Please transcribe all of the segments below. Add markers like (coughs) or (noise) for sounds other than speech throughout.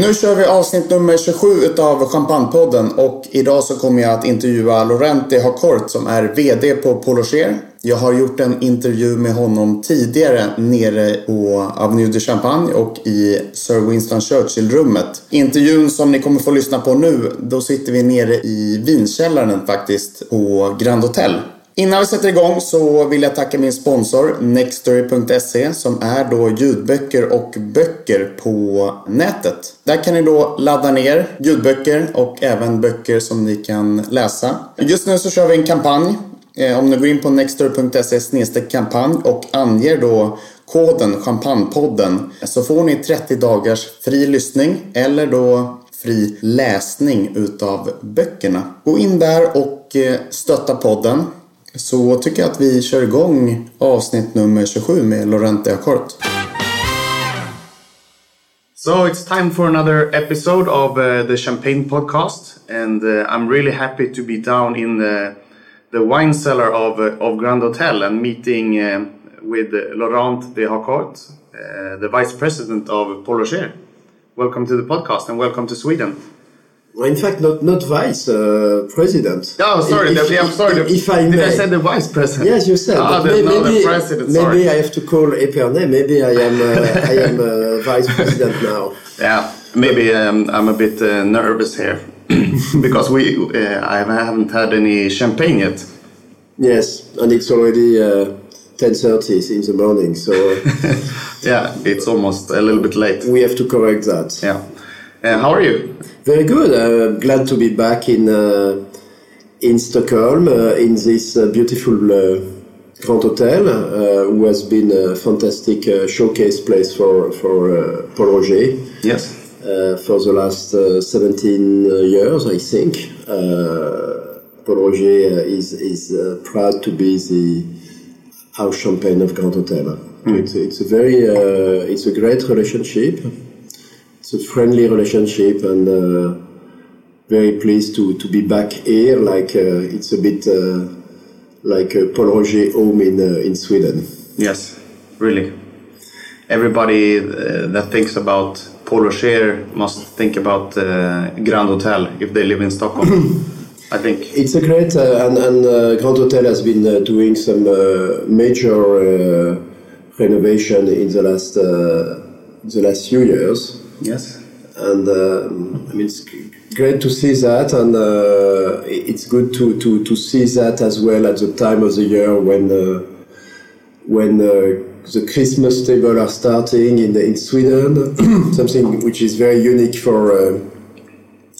Nu kör vi avsnitt nummer 27 utav Champagnepodden och idag så kommer jag att intervjua Lorente Hakort som är VD på Polocher. Jag har gjort en intervju med honom tidigare nere på Avenue de Champagne och i Sir Winston Churchill-rummet. Intervjun som ni kommer få lyssna på nu, då sitter vi nere i vinkällaren faktiskt på Grand Hotel. Innan vi sätter igång så vill jag tacka min sponsor Nextory.se som är då ljudböcker och böcker på nätet. Där kan ni då ladda ner ljudböcker och även böcker som ni kan läsa. Just nu så kör vi en kampanj. Eh, om ni går in på nextory.se kampanj och anger då koden Champagnepodden så får ni 30 dagars fri lyssning eller då fri läsning utav böckerna. Gå in där och eh, stötta podden så tycker jag att vi kör igång avsnitt nummer 27 med Laurent de So it's time for another episode of uh, the Champagne podcast, and uh, I'm really happy to be down in the, the wine cellar of, uh, of Grand Hotel and meeting uh, with Laurent de Harcourt, uh, the vice president of Paul Rocher. Welcome to the podcast and welcome to Sweden. Well, in fact, not not vice uh, president. Oh, sorry, If- the- I'm sorry. If, if I did may. I say the vice president? Yes, you said. Ah, the, may- no, maybe, maybe Sorry. I have to call Epernay. Maybe I am uh, I am uh, vice president (laughs) now. Yeah, maybe um, I'm a bit uh, nervous here (laughs) because we uh, I haven't had any champagne yet. Yes, and it's already uh, ten thirty in the morning, so (laughs) Yeah, it's almost a little bit late. we have to correct that. Yeah. Uh, how are you? Very good. Uh, glad to be back in uh, in Stockholm uh, in this uh, beautiful uh, Grand Hotel, uh, who has been a fantastic uh, showcase place for for uh, Pol Roger. Yes. uh, for the last uh, 17 years, I think. Uh, Pol Roger uh, is, is uh, proud to be the house champagne of Grand Hotel. It's, it's a very, uh, it's a great relationship. It's a friendly relationship and uh, very pleased to, to be back here. Like uh, it's a bit uh, like a Pol Roger home in, uh, in Sweden. Yes, really. Everybody uh, that thinks about Pol Roger must think about uh, Grand Hotel if they live in Stockholm. (clears throat) I think. It's a great, uh, and, and uh, Grand Hotel has been uh, doing some uh, major uh, renovation in the last uh, the last few years, Yes. and um, I mean it's great to see that, and uh, it's good to, to, to see that as well at the time of the year when uh, when uh, the Christmas table are starting in in Sweden, (clears throat) something which is very unique for. Uh,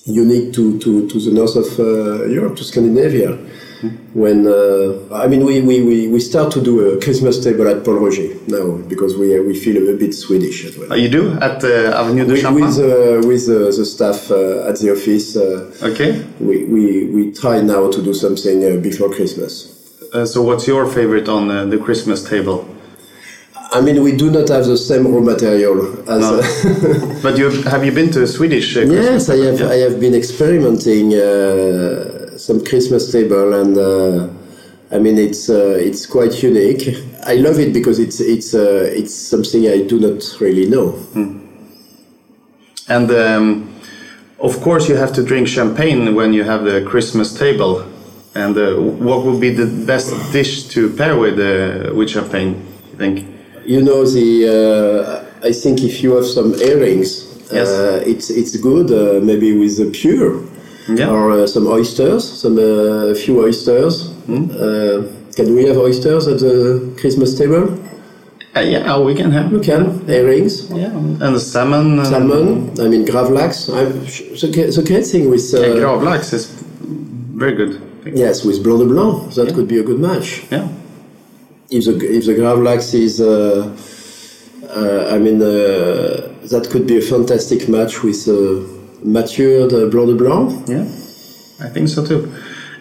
unique to, to, to the north of uh, Europe, to Scandinavia. When uh, I mean, we, we, we, we start to do a Christmas table at Pol Roger now because we we feel a bit Swedish as well. Oh, you do at uh, Avenue de with Champagne? with, uh, with uh, the staff uh, at the office, uh, okay. we, we, we try now to do something uh, before Christmas. Uh, so, what's your favorite on uh, the Christmas table? I mean, we do not have the same raw material as. No. (laughs) But you have have, you been to a Swedish? Christmas yes, I have. table? I have been experimenting uh, some Christmas table, and uh, I mean, it's uh, it's quite unique. I love it because it's it's uh, it's something I do not really know. And um, of course, you have to drink champagne when you have the Christmas table. And uh, what would be the best dish to pair with uh, with champagne? You think? You know, the uh, I think if you have some earrings, Yes. uh, it's it's good. Uh, maybe with the pure Yeah. or uh, some oysters, some uh, few oysters. Uh, can we have oysters at the Christmas table? Uh, yeah, we can have. We can earrings. Yeah, and the salmon. and- Salmon, I mean gravlax. I'm, the, the great thing with uh, Yeah, gravlax is very good. yes, with blanc de blanc, that could be a good match. Yeah. If the if the gravlax is, uh, uh, I mean, uh, that could be a fantastic match with matured uh, blanc de blanc. Yeah, I think so too.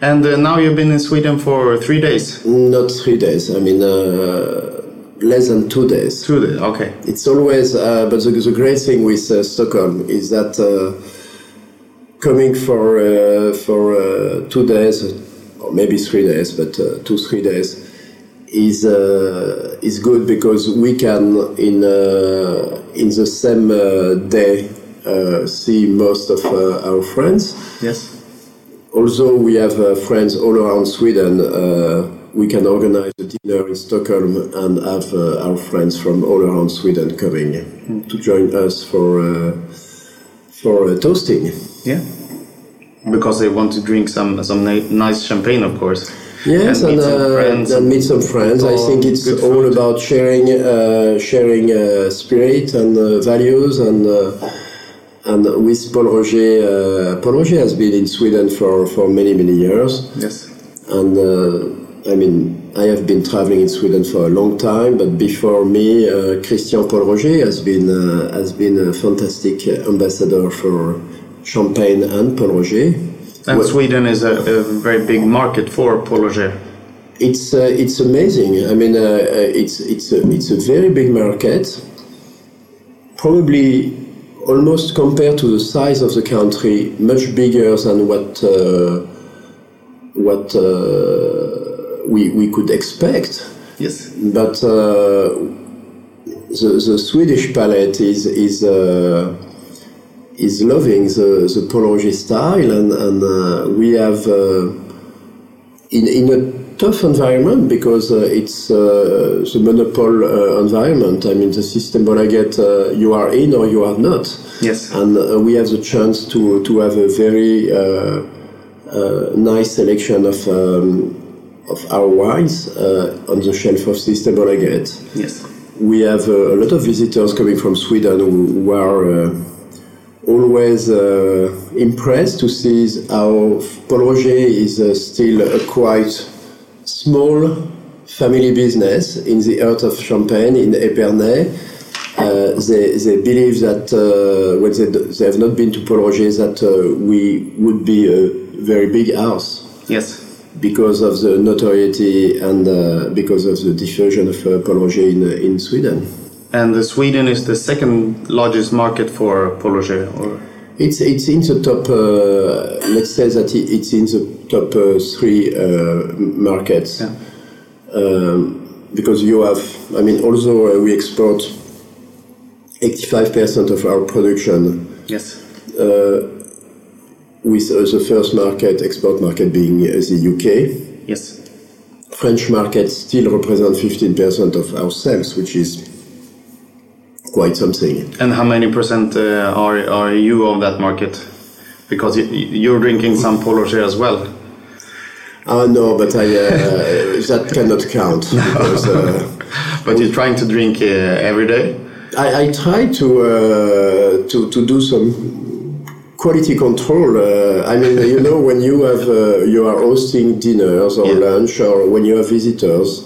And uh, now you've been in Sweden for three days. Not three days. I mean, uh, less than two days. Two days. Okay. It's always, uh, but the, the great thing with uh, Stockholm is that uh, coming for uh, for uh, two days, or maybe three days, but uh, two three days is uh, is good because we can in uh, in the same uh, day see most of uh, our friends. Yes. Although we have uh, friends all around Sweden, uh, we can organize a dinner in Stockholm and have uh, our friends from all around Sweden coming to join us for uh, for uh, toasting. Yeah. Because they want to drink some some nice champagne, of course. Yes, And and, meet some uh, friends and meet some friends. I think it's all about sharing, uh, sharing uh, spirit and uh, values, and uh, and with Pol Roger. Uh, Pol Roger has been in Sweden for, for many many years. Yes. And uh, I mean, I have been traveling in Sweden for a long time, but before me, uh, Christian Pol Roger has been uh, has been a fantastic ambassador for Champagne and Pol Roger. And Well, Sweden is a, a very big market for Pol Roger. It's uh, it's amazing. I mean, uh, it's it's a, it's a very big market. Probably almost compared to the size of the country, much bigger than what uh, what uh, we we could expect. Yes. but uh, the, the Swedish palate is is uh, is loving the the Pol style, and and uh, we have uh, in in a tough environment because uh, it's uh, the monopole uh, environment. I mean, the system get uh, you are in or you are not. Yes. and we have the chance to to have a very uh, uh, nice selection of. Um, of our wines uh, on the shelf of System Get. Yes. We have uh, a lot of visitors coming from Sweden who, who are uh, always uh, impressed to see how Pol Roger is uh, still a quite small family business in the heart of Champagne in Épernay. Uh, they, they believe that uh, when they, they have not been to Pol Roger that uh, we would be a very big house Yes. because of the notoriety and uh, because of the diffusion of uh, Pol Roger in, uh, in Sweden. And Sweden is the second largest market for Pol Roger. Or It's, it's in the top, uh, let's say that it's in the top uh, three uh, markets. Yeah. Um, because you have, I mean, also uh, we export 85% of our production yes. with uh, the first market, export market being uh, the UK, Yes. French market still represent 15% of our sales, which is quite something. And how many percent uh, are are you of that market? Because you, you're drinking some Pol Roger as well. Ah, no, but I, uh, (laughs) that cannot count. Because, uh, (laughs) But you're trying to drink uh, every day. I, I try to, uh, to, to do some quality control. Uh, I mean, you know, when you have uh, you are hosting dinners or Yeah. lunch, or when you have visitors,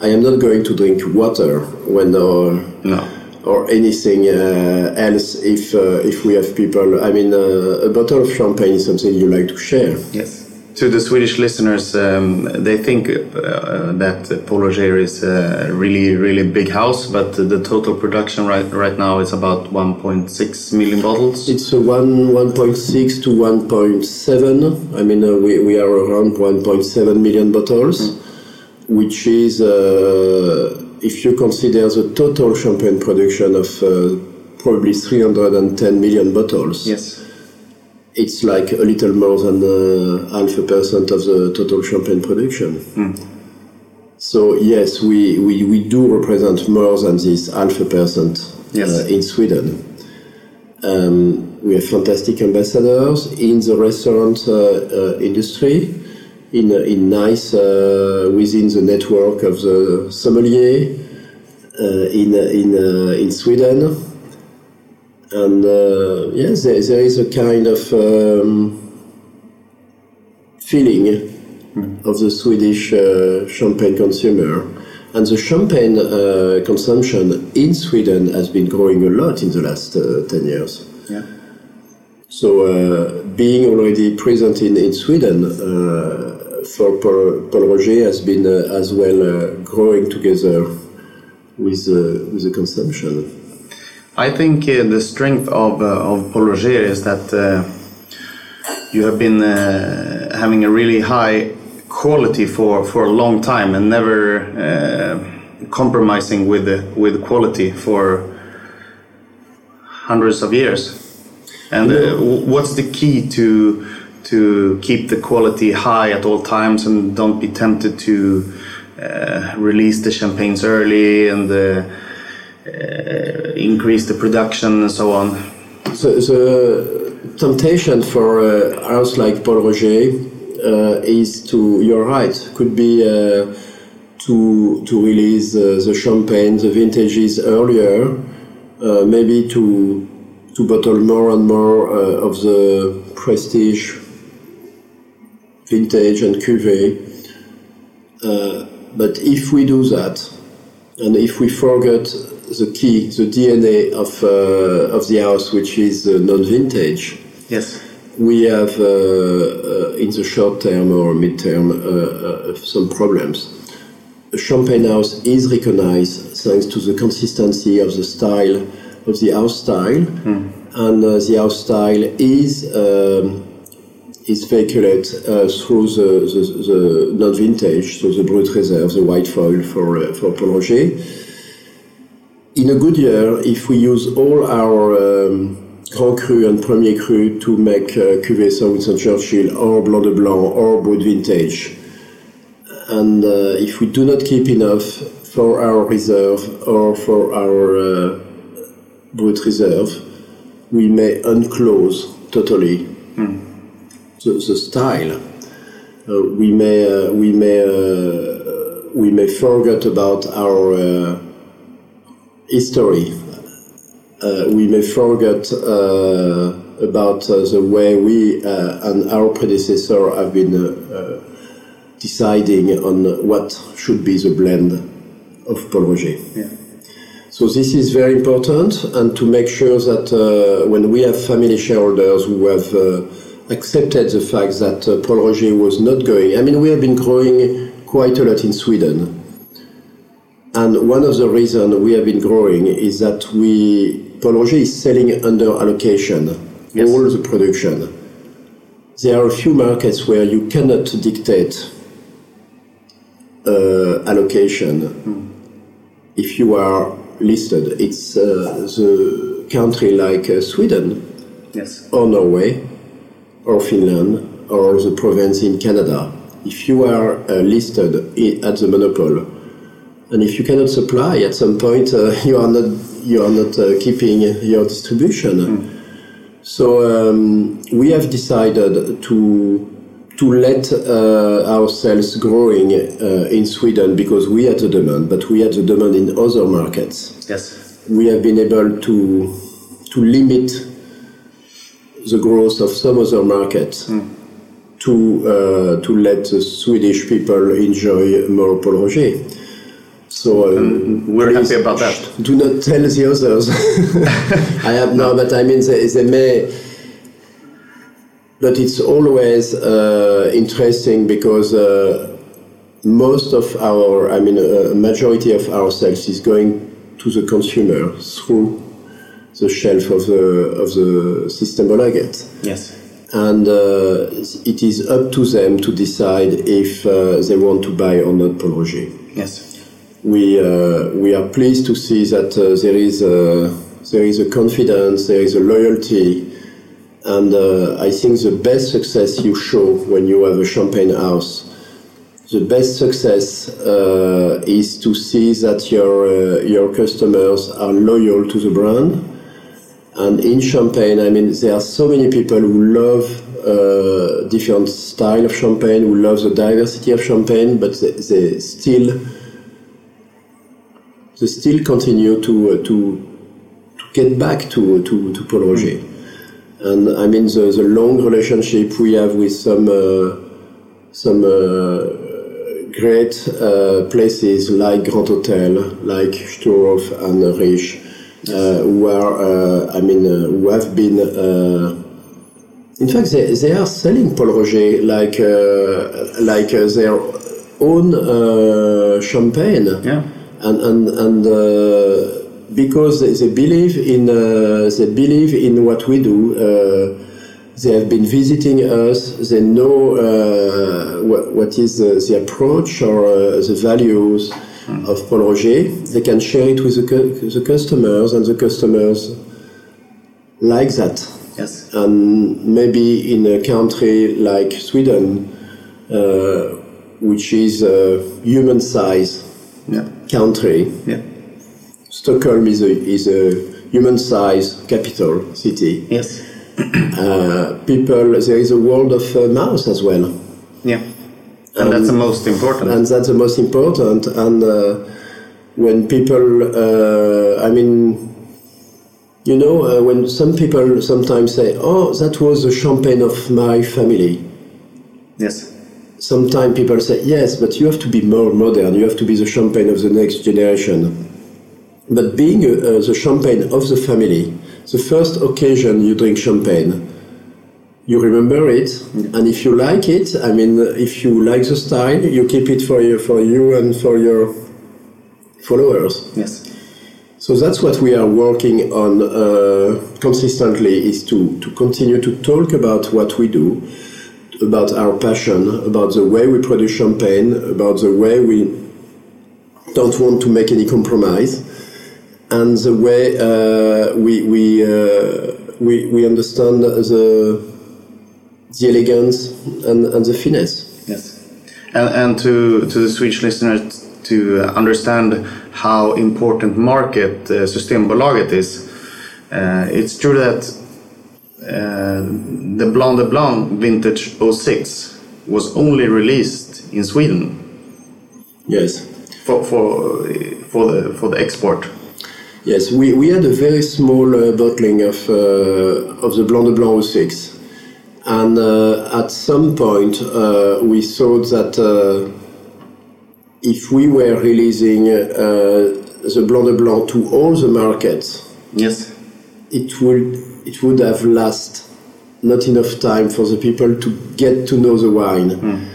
I am not going to drink water when No. Or anything uh, else if uh, if we have people. I mean, uh, a bottle of champagne is something you like to share. Yes. To the Swedish listeners, um, they think uh, that Pol Roger is a really, really big house, but the total production right right now is about 1.6 million bottles. It's a one one point six to one point seven. I mean, uh, we we are around one point seven million bottles, which is uh, if you consider the total champagne production of uh, probably three hundred and ten million bottles. Yes. It's like a little more than uh, half a percent of the total champagne production. So yes, we, we, we do represent more than this half a percent Yes. uh, in Sweden. Um, we have fantastic ambassadors in the restaurant uh, uh, industry, in in nice uh, within the network of the sommelier uh, in in uh, in Sweden, and uh, yes, there, there is a kind of um, feeling of the Swedish uh, champagne consumer. And the champagne uh, consumption in Sweden has been growing a lot in the last uh, 10 years. Yeah. So, uh, being already present in, in Sweden uh, for Pol, Pol Roger has been uh, as well uh, growing together with, uh, with the consumption. I think uh, the strength of uh, of Pol Roger is that uh, you have been uh, having a really high quality for for a long time and never uh, compromising with with quality for hundreds of years. And uh, what's the key to to keep the quality high at all times and don't be tempted to uh, release the champagnes early and uh, uh, increase the production and so on. The, the temptation for a house like Pol Roger uh, is to, you're right, could be uh, to, to release uh, the champagne, the vintages earlier, uh, maybe to, to bottle more and more uh, of the prestige vintage and cuvee. Uh, but if we do that, and if we forget the key, the DNA of, uh, of the house, which is uh, non-vintage, Yes. we have uh, uh, in the short term or mid term uh, some problems. A champagne house is recognized thanks to the consistency of the style of the house style, and uh, the house style is um, is vehiculated uh, through the, the, the non-vintage, so the Brut Reserve, the white foil for uh, for Pol Roger. In a good year, if we use all our um, Grand Cru and Premier Cru to make uh, Cuvée Sir Winston Churchill or Blanc de Blanc or Brut Vintage, and uh, if we do not keep enough for our reserve or for our uh, Brut Reserve, we may unclose totally the, the style. Uh, we may uh, we may uh, we may forget about our uh, history. We may forget uh, about uh, the way we uh, and our predecessor have been uh, deciding on what should be the blend of Pol Roger. Yeah. So this is very important, and to make sure that uh, when we have family shareholders who have uh, accepted the fact that uh, Pol Roger was not going, I mean, we have been growing quite a lot in Sweden, and one of the reasons we have been growing is that we Pol Roger is selling under allocation Yes. all the production. There are a few markets where you cannot dictate uh, allocation if you are listed. It's uh, the country like uh, Sweden Yes. or Norway or Finland or the province in Canada. If you are uh, listed at the monopoly and if you cannot supply at some point, uh, (laughs) you are not you are not uh, keeping your distribution. So um, we have decided to to let uh, ourselves growing uh, in Sweden because we had the demand, but we had the demand in other markets Yes. we have been able to to limit the growth of some other markets to uh, to let the Swedish people enjoy more Pol Roger. So um, we're happy about that. Do not tell the others. (laughs) I have no, but I mean they, they may. But it's always uh, interesting because uh, most of our, I mean, a majority of our sales is going to the consumer through the shelf of the of the Systembolaget Yes. and uh, it is up to them to decide if uh, they want to buy or not Pol Roger. Yes. We uh, we are pleased to see that uh, there is a, there is a confidence, there is a loyalty, and uh, I think the best success you show when you have a champagne house, the best success uh, is to see that your uh, your customers are loyal to the brand. And in Champagne, I mean, there are so many people who love uh, different style of champagne, who love the diversity of champagne, but they, they still they still continue to uh, to to get back to to, to Pol Roger. And I mean, the, the long relationship we have with some uh, some uh, great uh, places like Grand Hotel, like Sturehof and Riche, who are, uh, I mean, uh, who have been. Uh, in fact, they, they are selling Pol Roger like uh, like uh, their own uh, champagne, Yeah. and and and uh, because they, believe in uh, they believe in what we do. Uh, they have been visiting us. They know uh, what, what is the, the approach or uh, the values of Pol Roger. They can share it with the, cu- the customers, and the customers like that. Yes. And maybe in a country like Sweden, uh, which is a human size Yeah. country, Yeah. Stockholm is a, is a human size capital city. Yes. Uh, people, there is a world of uh, mouth as well. And that's the most important. and that's the most important. And uh, when people, uh, I mean, you know, uh, when some people sometimes say, "Oh, that was the champagne of my family," yes. sometimes people say, "Yes, but you have to be more modern. You have to be the champagne of the next generation." But being uh, the champagne of the family, the first occasion you drink champagne, you remember it, and if you like it, I mean, if you like the style, you keep it for you, for you and for your followers. Yes. So that's what we are working on uh, consistently is to, to continue to talk about what we do, about our passion, about the way we produce champagne, about the way we don't want to make any compromise, and the way uh, we, we, uh, we, we understand the, the elegance and, and the finesse. Yes. And, and to, to the Swedish listeners to understand how important market uh, Systembolaget is, uh, it's true that uh, the Blanc de Blanc Vintage 06 was only released in Sweden Yes. for, for, for, the, for the export. Yes, we, we had a very small uh, bottling of, uh, of the Blanc de Blanc 06. And uh, at some point, uh, we thought that uh, if we were releasing uh, the Blanc de Blanc to all the markets, Yes. it would, it would have last not enough time for the people to get to know the wine.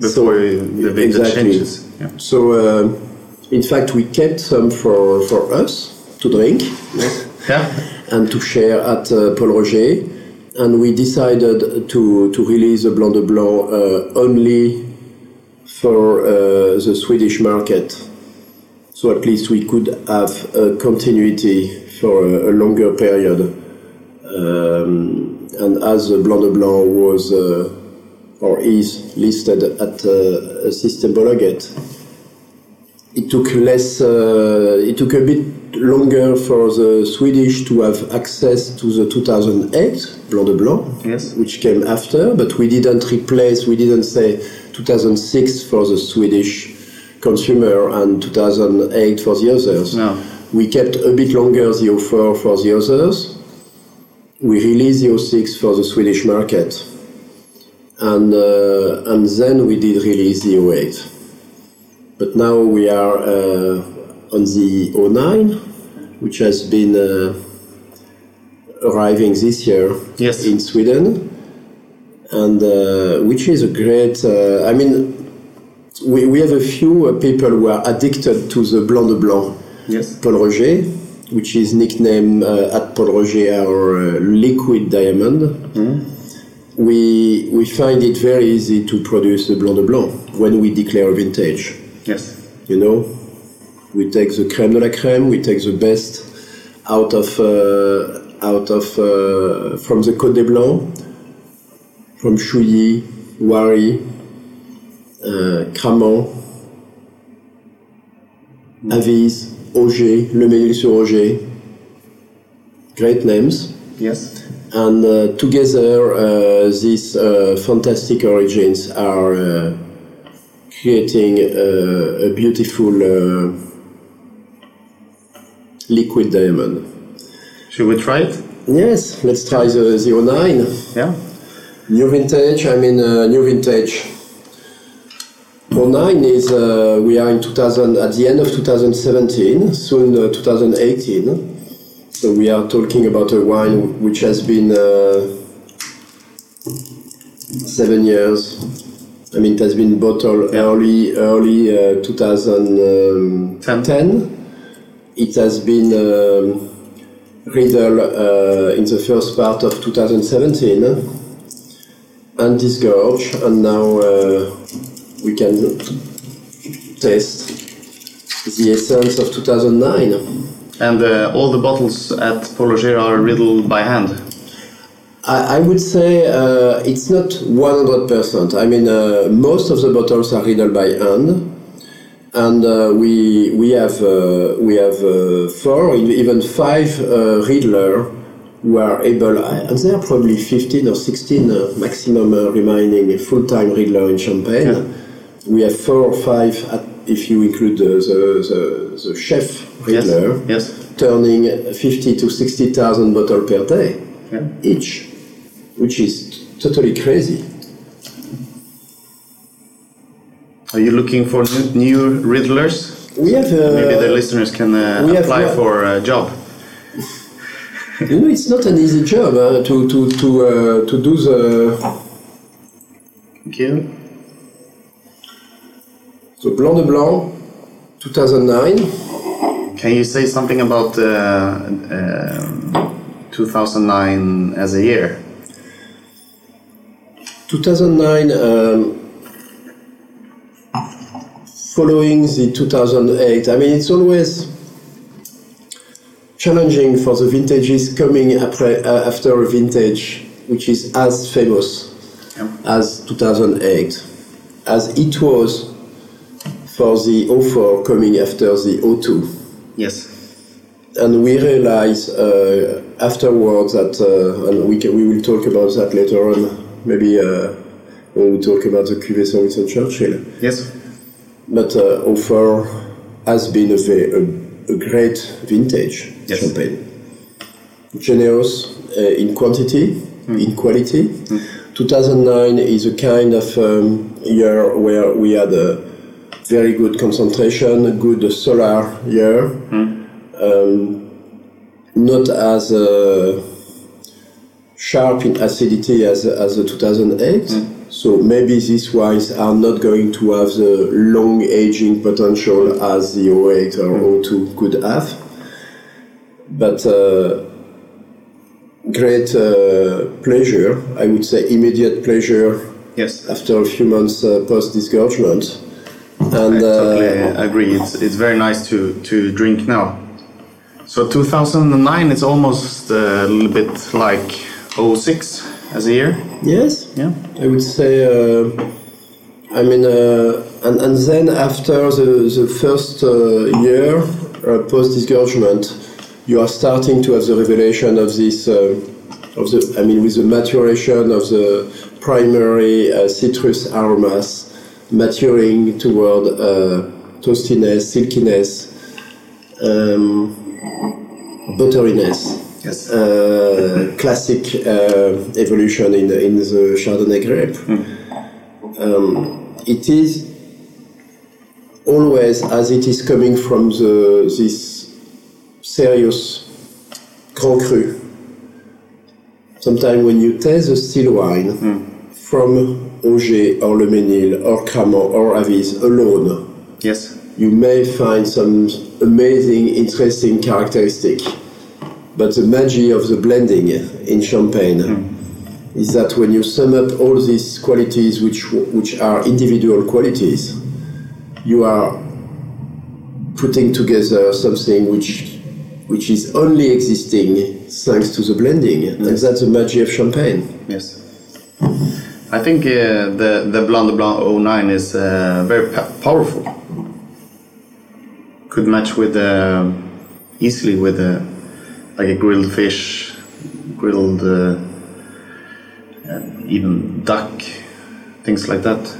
Before the vintage Exactly. changes. Yeah. So, uh, in fact, we kept some for, for us to drink Yeah. and to share at uh, Pol Roger. And we decided to, to release the Blanc de Blanc uh, only for uh, the Swedish market. So at least we could have a continuity for a, a longer period. Um, and as the Blanc de Blanc was uh, or is listed at uh, Systembolaget, it took less. Uh, it took a bit longer for the Swedish to have access to the 2008 Blanc de Blanc, Yes. which came after. But we didn't replace. We didn't say 2006 for the Swedish consumer and 2008 for the others. No. We kept a bit longer the offer for the others. we released the 06 for the Swedish market, and uh, and then we did release the 08. But now we are uh, on the 09, which has been uh, arriving this year Yes. in Sweden, and uh, which is a great. Uh, I mean, we, we have a few people who are addicted to the Blanc de Blanc. Yes. Pol Roger, which is nicknamed uh, at Pol Roger our uh, liquid diamond. We, we find it very easy to produce the Blanc de Blanc when we declare a vintage. Yes. You know, we take the crème de la crème, we take the best out of uh, out of uh, from the Côte des Blancs, from Chouilly, Oiry, uh, Cramant, Avize, Oger, Le Mesnil-sur-Oger. Great names Yes. and uh, together uh, these uh, fantastic origins are uh, creating uh, a beautiful uh, liquid diamond. Should we try it? Yes, let's try the, the 09. Yeah. New vintage, I mean uh, new vintage. 09 is, uh, we are in 2000, at the end of 2017, soon uh, 2018. So we are talking about a wine which has been uh, seven years. I mean, it has been bottled early, early uh, 2010. It has been um, riddled uh, in the first part of 2017 and disgorged, and now uh, we can taste the essence of 2009. And uh, all the bottles at Pol Roger are riddled by hand. I, I would say uh, it's not 100%. I mean, uh, most of the bottles are riddled by hand. And uh, we, we have, uh, we have uh, four, even five uh, riddler who are able, and there are probably 15 or 16 uh, maximum uh, remaining full-time riddler in Champagne. We have four or five, at, if you include the, the, the, the chef Yes. riddler, Yes. turning 50 to 60,000 bottles per day Yeah. each, which is totally crazy. Are you looking for new, new riddlers? We have, uh, Maybe the listeners can uh, we have apply for a job. (laughs) you know, it's not an easy job uh, to to to uh, to do the Thank you. the Blanc de Blanc, 2009. Can you say something about uh, um 2009 as a year? 2009, um, following the 2008. I mean, it's always challenging for the vintages coming after, uh, after a vintage which is as famous Yeah. as 2008, as it was for the 04 coming after the 02 Yes. and we realize uh, afterwards that, uh, and we, can, we will talk about that later on, maybe uh, when we talk about the Cuvée Sir Winston Churchill. Yes. But uh, Offer has been a, a, a great vintage Yes. champagne. Generous uh, in quantity, in quality. 2009 is a kind of um, year where we had a very good concentration, a good solar year. Um, not as uh, sharp in acidity as, as the 2008. So maybe these wines are not going to have the long aging potential as the 08 or 02 could have. But uh, great uh, pleasure, I would say immediate pleasure Yes. after a few months uh, post disgorgement. I And totally uh, agree. It's, it's very nice to, to drink now. So 2009 is almost a little bit like 06 as a year. yes, Yeah. I would say, uh, I mean, uh, and, and then after the, the first uh, year uh, post disgorgement, you are starting to have the revelation of this, uh, of the, I mean, with the maturation of the primary uh, citrus aromas maturing toward uh, toastiness, silkiness, um, butteriness. Yes. uh, classic uh, evolution in the, in the Chardonnay grape. Um, it is always as it is coming from the this serious Grand Cru. Sometimes when you taste the still wine from Oger or Le Mesnil or Cramant or Avize alone, Yes. you may find some amazing, interesting characteristic. But the magic of the blending in champagne is that when you sum up all these qualities, which which are individual qualities, you are putting together something which which is only existing thanks to the blending, and that's the magic of champagne. Yes. I think uh, the the Blanc de Blanc 09 is uh, very powerful. Could match with uh, easily with uh, like a grilled fish, grilled uh, uh, even duck, things like that.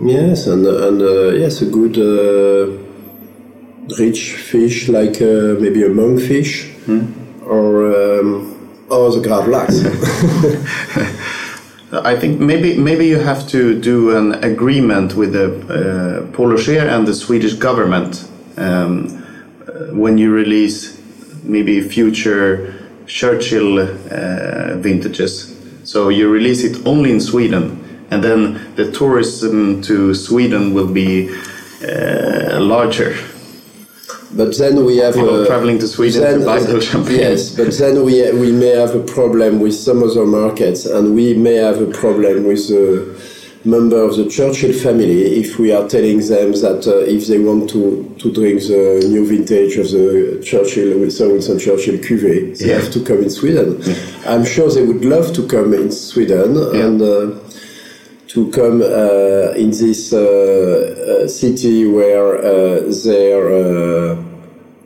Yes, and and uh, yes, a good uh, rich fish like uh, maybe a monkfish or um, or the gravlax. (laughs) I think maybe maybe you have to do an agreement with the uh, Pol Roger and the Swedish government um, uh, when you release maybe future Churchill uh, vintages. So you release it only in Sweden, and then the tourism to Sweden will be uh, larger. But then we have People uh, traveling to Sweden to buy those champagne. Yes, but then we we may have a problem with some other markets, and we may have a problem with the member of the Churchill family if we are telling them that uh, if they want to, to drink the new vintage of the Churchill Sir Winston Churchill cuvée, they Yeah. have to come in Sweden. I'm sure they would love to come in Sweden and. Uh, to come uh, in this uh, uh, city where uh, their uh,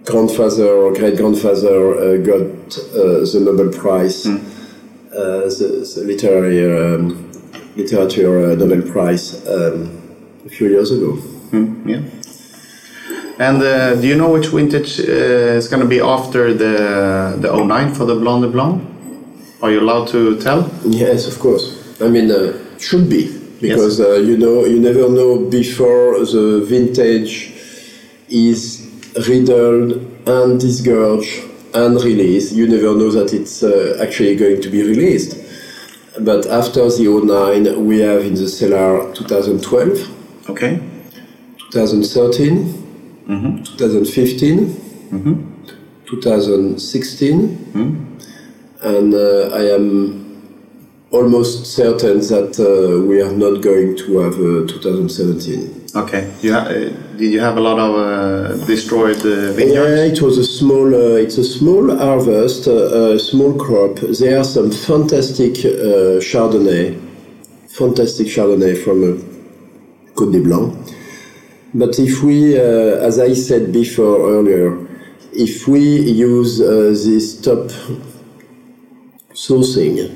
grandfather or great grandfather uh, got uh, the Nobel Prize, uh, the, the literary um, literature uh, Nobel Prize um, a few years ago. Yeah. And uh, do you know which vintage uh, is going to be after the the 09 for the Blanc de Blanc? Are you allowed to tell? Yes, of course. I mean, uh, should be because uh, you know you never know before the vintage is riddled and disgorged and released. You never know that it's uh, actually going to be released. But after the 09, we have in the cellar 2012, Okay. 2013, 2015, 2016, and uh, I am almost certain that uh, we are not going to have uh, 2017. Okay. Uh, did you have a lot of uh, destroyed uh, Yeah, vineyards? it was a small. Uh, it's a small harvest, uh, a small crop. There are some fantastic uh, Chardonnay, fantastic Chardonnay from Côte des Blancs. But if we, as I said before earlier, if we use this top sourcing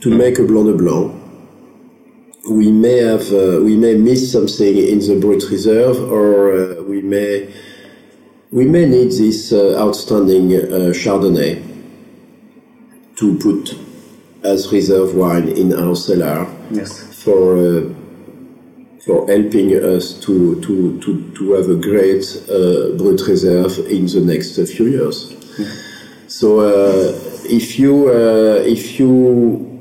to make a Blanc de Blanc, we may have uh, we may miss something in the brut reserve, or uh, we may we may need this uh, outstanding uh, Chardonnay to put as reserve wine in our cellar Yes. for uh, for helping us to to to, to have a great uh, brut reserve in the next uh, few years. So uh, if you uh, if you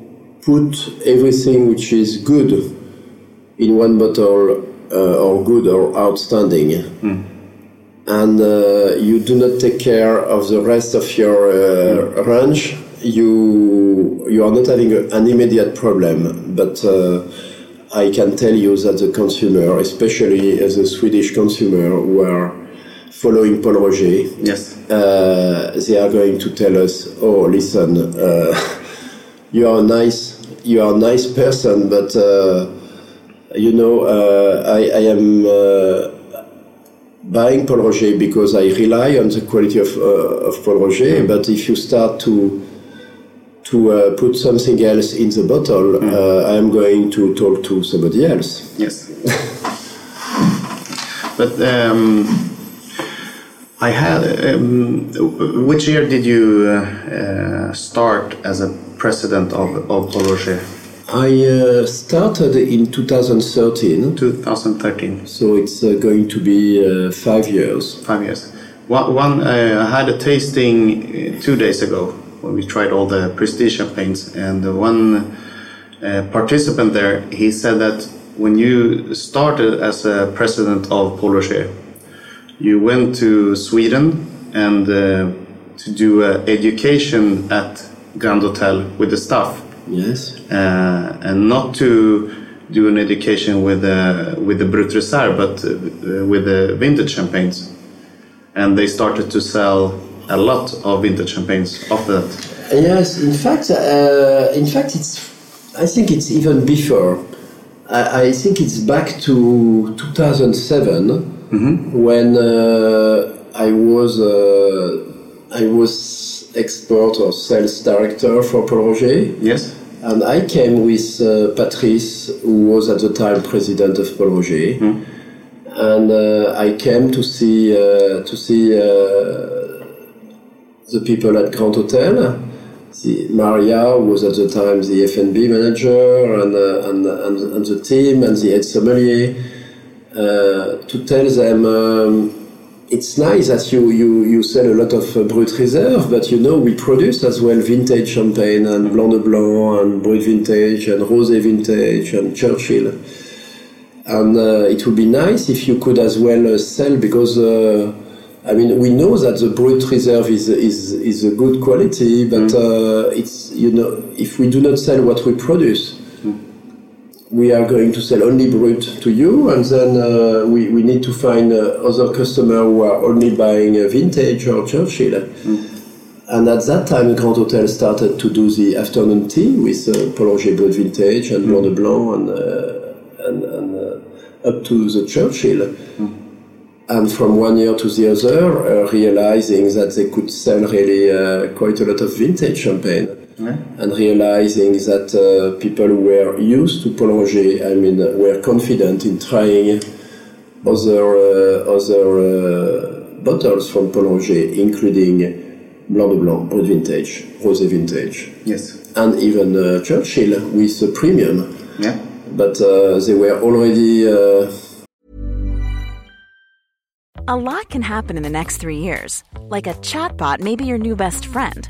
put everything which is good in one bottle uh, or good or outstanding, and uh, you do not take care of the rest of your uh, range, you you are not having a, an immediate problem. But uh, I can tell you that the consumer, especially as a Swedish consumer who are following Pol Roger, Yes. uh, they are going to tell us, "Oh, listen, uh, (laughs) you are nice, you are a nice person, but uh, you know, uh, I, I am uh, buying Pol Roger because I rely on the quality of, uh, of Pol Roger. But if you start to to uh, put something else in the bottle, uh, I am going to talk to somebody else." Yes. but um, I had. Um, which year did you uh, start as a president of, of Roger? I uh, started in 2013. 2013. So it's uh, going to be uh, five years. Five years. One, one uh, I had a tasting uh, two days ago when we tried all the prestige champagnes, and one participant there he said that when you started as a president of Pol you went to Sweden and uh, to do uh, education at Grand Hotel with the staff. Yes. Uh, and not to do an education with uh, with the Brut Reserve, but uh, with the vintage champagnes. And they started to sell a lot of vintage champagnes after that. Yes, in fact, uh, in fact, it's. I think it's even before. I, I think it's back to 2007 mm-hmm. when uh, I was uh, I was export or sales director for Pol Roger. Yes. And I came with uh, Patrice, who was at the time president of Pol Roger, mm. and uh, I came to see uh, to see uh, the people at Grand Hotel. The Maria who was at the time the F&B manager, and, and, and, and the team, and the head sommelier uh, to tell them um, it's nice that you, you, you sell a lot of uh, Brut Reserve, but you know we produce as well vintage champagne and Blanc de Blanc and Brut Vintage and Rosé Vintage and Churchill. And uh, it would be nice if you could as well uh, sell because uh, I mean we know that the Brut Reserve is is is a good quality, but mm. it's you know if we do not sell what we produce we are going to sell only Brut to you, and then uh, we, we need to find uh, other customers who are only buying a vintage or Churchill. Mm. And at that time, the Grand Hotel started to do the afternoon tea with uh, Pol Roger Brut Vintage and mm. Blanc de Blanc and, uh, and, and uh, up to the Churchill. Mm. And from one year to the other, uh, realizing that they could sell really uh, quite a lot of vintage champagne and realizing that uh, people were used to Pol Roger, I mean, were confident in trying other uh, other uh, bottles from Pol Roger, including Blanc de Blanc, Brut Vintage, Rosé Vintage, yes, and even uh, Churchill with a premium. Yeah, but uh, they were already. Uh, a lot can happen in the next three years, like a chatbot may be your new best friend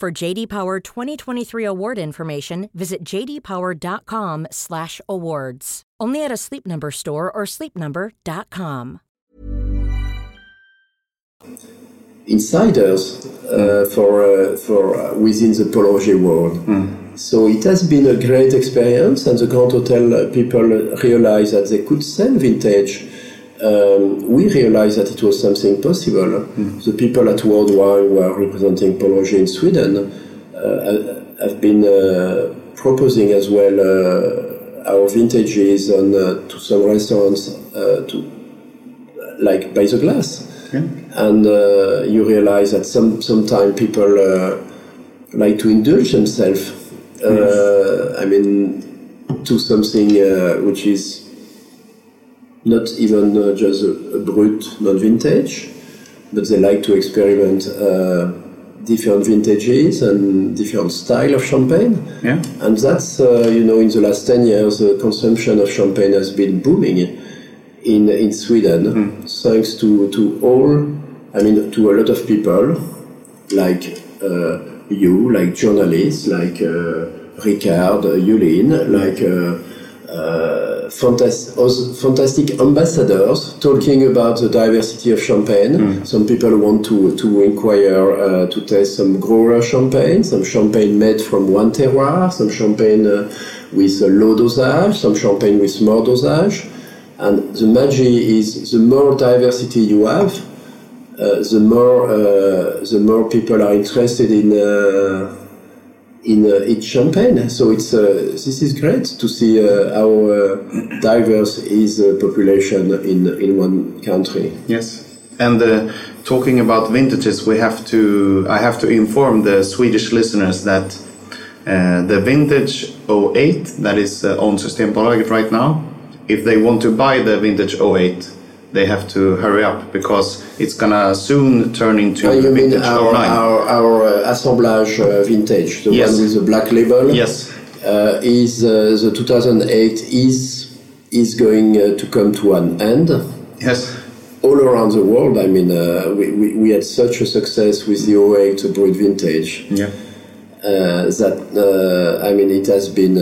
For JD Power 2023 award information, visit jdpower.com/awards. Only at a Sleep Number store or sleepnumber.com. Insiders uh, for uh, for uh, within the Pol world. Mm. So it has been a great experience, and the Grand Hotel people realized that they could sell vintage um, we realized that it was something possible. Mm. The people at World Wine who are representing Pol Roger in Sweden uh, have been uh, proposing as well uh, our vintages on, uh, to some restaurants uh, to like by the glass. Yeah. And uh, you realize that some sometimes people like to indulge themselves. Uh, I mean, to something uh, which is not even uh, just a, a brut, not vintage, but they like to experiment uh, different vintages and different style of champagne. Yeah. And that's, uh, you know, in the last 10 years, the consumption of champagne has been booming in, in Sweden, thanks to, to all, I mean, to a lot of people, like uh, you, like journalists, like uh, Ricard, uh, Yulin, like uh, uh, fantas- fantastic ambassadors talking about the diversity of champagne. Some people want to, to inquire uh, to taste some grower champagne, some champagne made from one terroir, some champagne uh, with a low dosage, some champagne with more dosage. And the magic is the more diversity you have, uh, the more uh, the more people are interested in in uh, each champagne. So it's uh, this is great to see uh, how diverse is the population in in one country. Yes. And talking about vintages, we have to. I have to inform the Swedish listeners that uh, the vintage 08 that is uh, on Systembolaget right now, if they want to buy the vintage 08, they have to hurry up because it's gonna soon turn into Uh, you mean our our, our uh, assemblage uh, vintage, the Yes. one with the black label? Yes. Uh, is uh, the 2008 is is going uh, to come to an end? Yes. all around the world. I mean, uh, we, we, we had such a success with the 08 Brut Vintage Yeah. uh, that, uh, I mean, it has been.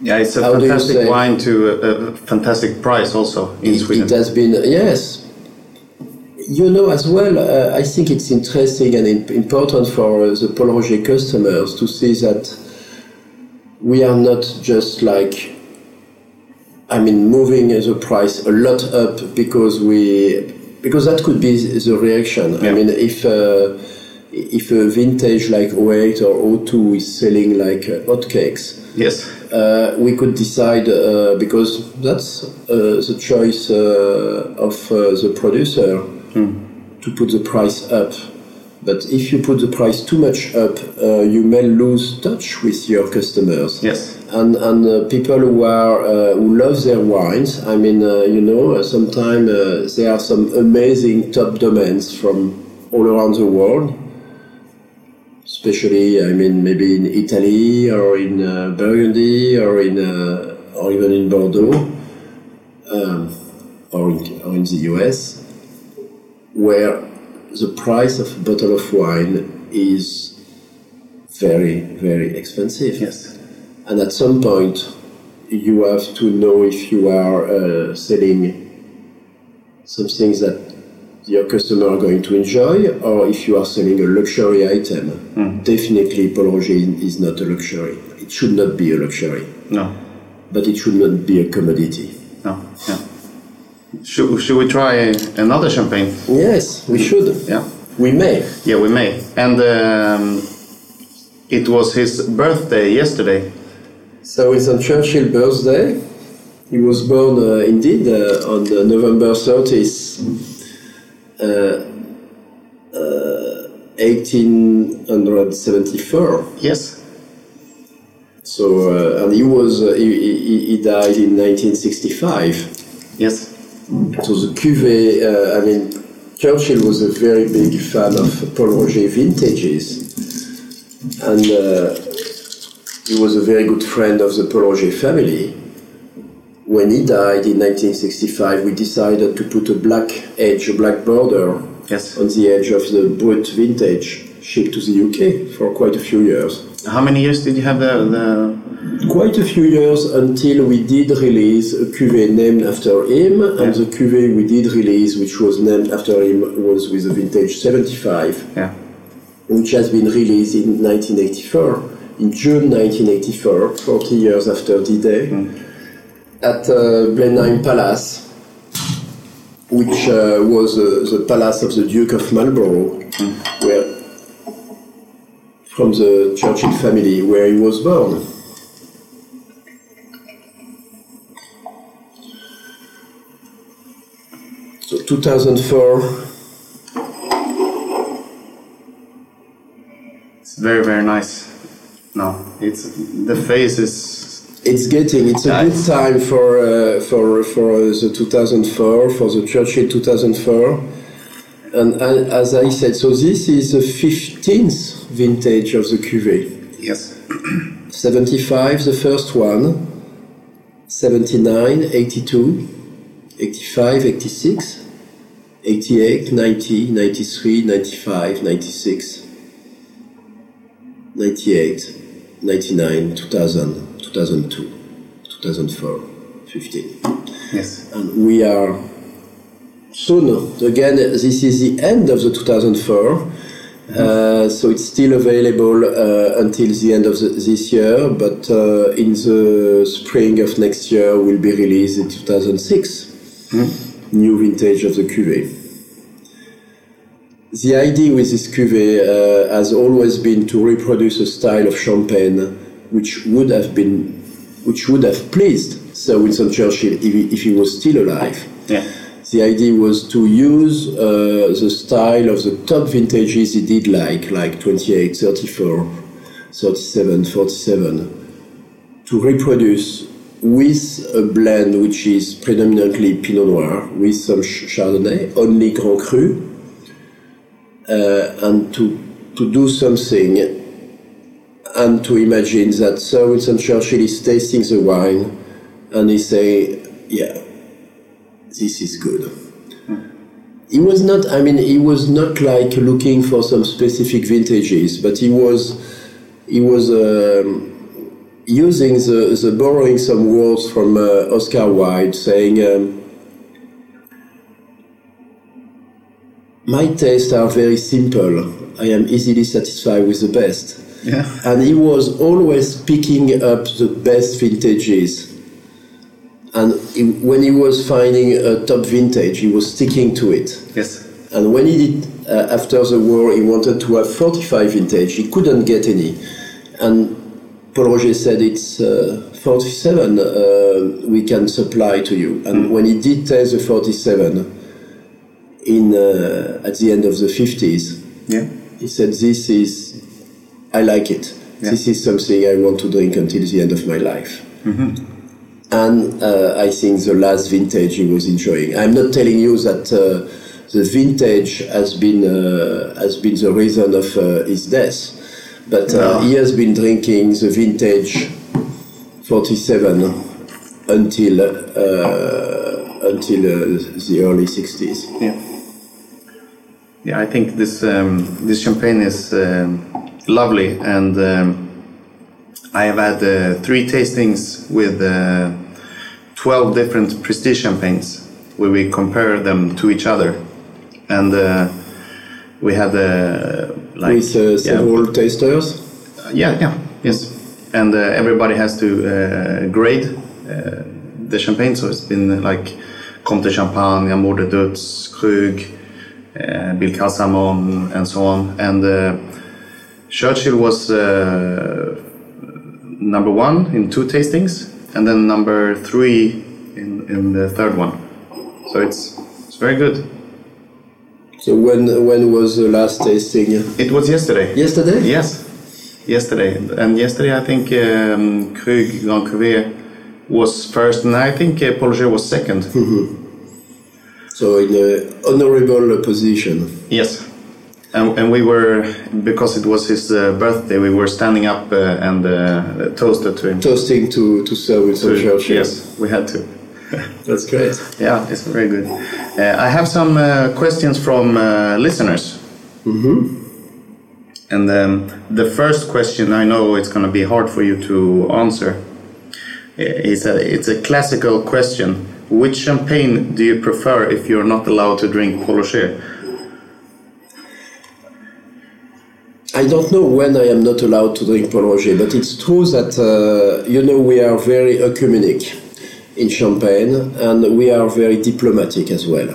Yeah, it's a How fantastic wine to a, a fantastic price also in it, Sweden. it has been, yes. You know, as well, uh, I think it's interesting and im- important for uh, the Pol Roger customers to see that we are not just like I mean, moving the price a lot up because we because that could be the reaction. I mean, if uh, if a vintage like 08 or 02 is selling like uh, hotcakes, yes. Uh, we could decide uh, because that's uh, the choice uh, of uh, the producer to put the price up. But if you put the price too much up, uh, you may lose touch with your customers Yes. and and uh, people who are uh, who love their wines. I mean, uh, you know, sometimes uh, there are some amazing top domains from all around the world. Especially, I mean, maybe in Italy or in uh, Burgundy or in uh, or even in Bordeaux um, or in, or in the US, where the price of a bottle of wine is very very expensive. Yes. And at some point, you have to know if you are uh, selling some things that your customer are going to enjoy, or if you are selling a luxury item. Definitely, Pol Roger is not a luxury. It should not be a luxury, No. but it should not be a commodity. No. Yeah. Should, should we try another champagne? Yes, we should. Yeah. We may. Yeah, we may. And um, it was his birthday yesterday. So it's on Churchill birthday. He was born uh, indeed uh, on uh, November 30th, uh, uh, 1874. Yes. So, uh, and he was uh, he, he, he died in 1965. Yes. So the cuvée, uh, I mean, Churchill was a very big fan of Pol Roger vintages, and uh, he was a very good friend of the Pol Roger family. When he died in 1965, we decided to put a black edge, a black border Yes. on the edge of the Brut vintage shipped to the UK for quite a few years. How many years did you have the, the Quite a few years until we did release a cuvée named after him, and the cuvée we did release, which was named after him, was with the vintage 75, yeah. which has been released in 1984, in June 1984, 40 years after D-Day, mm. At uh, Blenheim Palace, which uh, was uh, the palace of the Duke of Marlborough, where from the Churchill family where he was born. So 2004, It's very very nice. No, it's the face is. It's getting. It's a Yeah, good time for uh, for for uh, the 2004 for the Churchill 2004, and uh, as I said, so this is the 15th vintage of the cuvée. Yes. 75, the first one. 79, 82, 85, 86, 88, 90, 93, 95, 96, 98, 99, 2000, 2002, 2004, 15. Yes. And we are soon, again, this is the end of the 2004. Uh, so it's still available uh, until the end of the, this year, but uh, in the spring of next year will be released in 2006. New vintage of the cuvée. The idea with this cuvée uh, has always been to reproduce a style of champagne which would have been, which would have pleased Sir Winston Churchill if he, if he was still alive. Yeah. The idea was to use uh, the style of the top vintages he did like, like 28, 34, 37, 47, to reproduce with a blend which is predominantly Pinot Noir, with some Chardonnay, only Grand Cru, uh, and to, to do something and to imagine that Sir Winston Churchill is tasting the wine and he say, yeah, this is good. He was not, I mean, he was not like looking for some specific vintages, but he was, he was um, using the, the borrowing some words from uh, Oscar Wilde, saying, um, My tastes are very simple. I am easily satisfied with the best. Yeah. And he was always picking up the best vintages. And he, when he was finding a top vintage, he was sticking to it. Yes. And when he did, uh, after the war, he wanted to have 45 vintage. He couldn't get any. And Pol Roger said, it's uh, 47 uh, we can supply to you. And when he did taste the 47 in, uh, at the end of the 50s, Yeah. he said, this is, I like it. Yeah. This is something I want to drink until the end of my life. And uh, I think the last vintage he was enjoying. I'm not telling you that uh, the vintage has been uh, has been the reason of uh, his death, but uh, No. he has been drinking the vintage 47 until uh, until uh, the early 60s. Yeah. Yeah, I think this um, this champagne is um, lovely, and um, I have had uh, three tastings with uh, twelve different prestige champagnes, where we compare them to each other, and uh, we had uh, like With uh, yeah, several tasters. yeah, yeah, yes. And uh, everybody has to uh, grade uh, the champagne, so it's been like Comte Champagne, Amour de Deutz, Krug, uh, Billecart-Salmon, and so on. And uh, Churchill was uh, number one in two tastings, and then number three in, in the third one. So it's it's very good. So when when was the last tasting? It was yesterday. Yesterday. Yes, yesterday. And yesterday, I think um, Krug Grand Cuvée was first, and I think uh, Pol Roger was second. So in an honorable position. Yes. And, and we were, because it was his uh, birthday, we were standing up uh, and uh, toasted to him. Toasting to, to Sir Winston Churchill. Yes, we had to. (laughs) That's great. Yeah, it's very good. Uh, I have some uh, questions from uh, listeners. Mm-hmm. And um, the first question, I know it's going to be hard for you to answer. It's a, it's a classical question. Which champagne do you prefer if you're not allowed to drink Polo I don't know when I am not allowed to drink Pol Roger, but it's true that, uh, you know, we are very ecumenic in Champagne and we are very diplomatic as well.